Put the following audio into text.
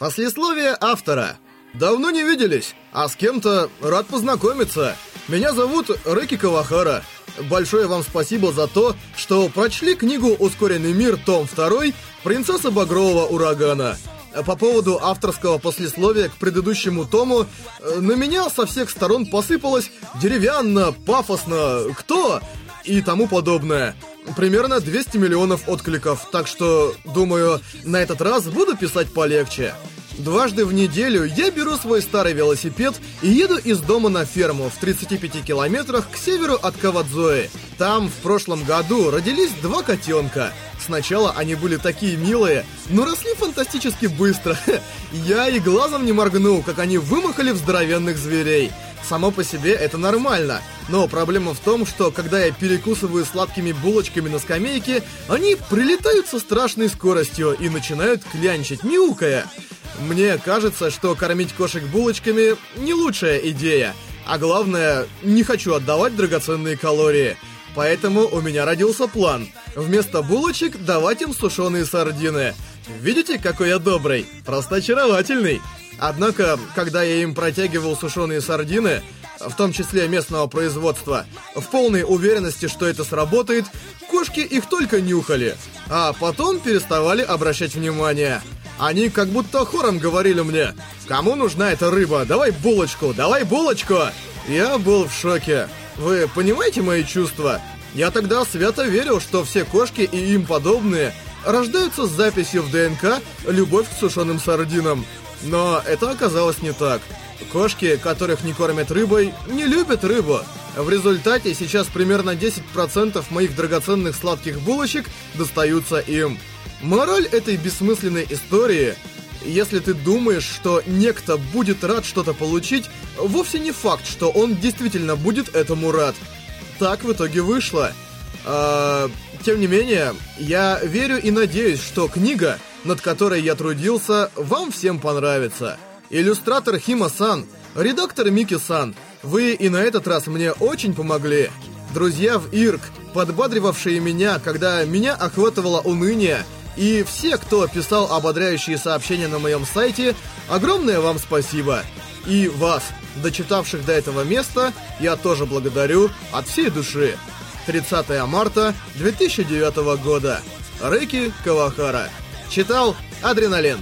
Послесловие автора. Давно не виделись, а с кем-то рад познакомиться. Меня зовут Рэки Кавахара. Большое вам спасибо за то, что прочли книгу «Ускоренный мир. Том 2. Принцесса Багрового урагана». По поводу авторского послесловия к предыдущему тому, э, на меня со всех сторон посыпалось деревянно, пафосно, кто и тому подобное. Примерно 200 миллионов откликов, так что, думаю, на этот раз буду писать полегче. Дважды в неделю я беру свой старый велосипед и еду из дома на ферму в 35 километрах к северу от Кавадзои. Там в прошлом году родились два котенка. Сначала они были такие милые, но росли фантастически быстро. Я и глазом не моргнул, как они вымахали в здоровенных зверей. Само по себе это нормально, но проблема в том, что когда я перекусываю сладкими булочками на скамейке, они прилетают со страшной скоростью и начинают клянчить, мяукая. Мне кажется, что кормить кошек булочками не лучшая идея, а главное, не хочу отдавать драгоценные калории. Поэтому у меня родился план. Вместо булочек давать им сушеные сардины. Видите, какой я добрый? Просто очаровательный. Однако, когда я им протягивал сушеные сардины, в том числе местного производства, в полной уверенности, что это сработает, кошки их только нюхали, а потом переставали обращать внимание. Они как будто хором говорили мне, «Кому нужна эта рыба? Давай булочку, давай булочку!» Я был в шоке. Вы понимаете мои чувства? Я тогда свято верил, что все кошки и им подобные рождаются с записью в ДНК «Любовь к сушеным сардинам». Но это оказалось не так. Кошки, которых не кормят рыбой, не любят рыбу. В результате сейчас примерно 10% моих драгоценных сладких булочек достаются им. Мораль этой бессмысленной истории если ты думаешь, что некто будет рад что-то получить, вовсе не факт, что он действительно будет этому рад. Так в итоге вышло. А, тем не менее, я верю и надеюсь, что книга над которой я трудился, вам всем понравится. Иллюстратор Хима-сан, редактор Мики-сан, вы и на этот раз мне очень помогли. Друзья в ИРК, подбадривавшие меня, когда меня охватывало уныние, и все, кто писал ободряющие сообщения на моем сайте, огромное вам спасибо. И вас, дочитавших до этого места, я тоже благодарю от всей души. 30 марта 2009 года. Рэки Кавахара. Читал Адреналин.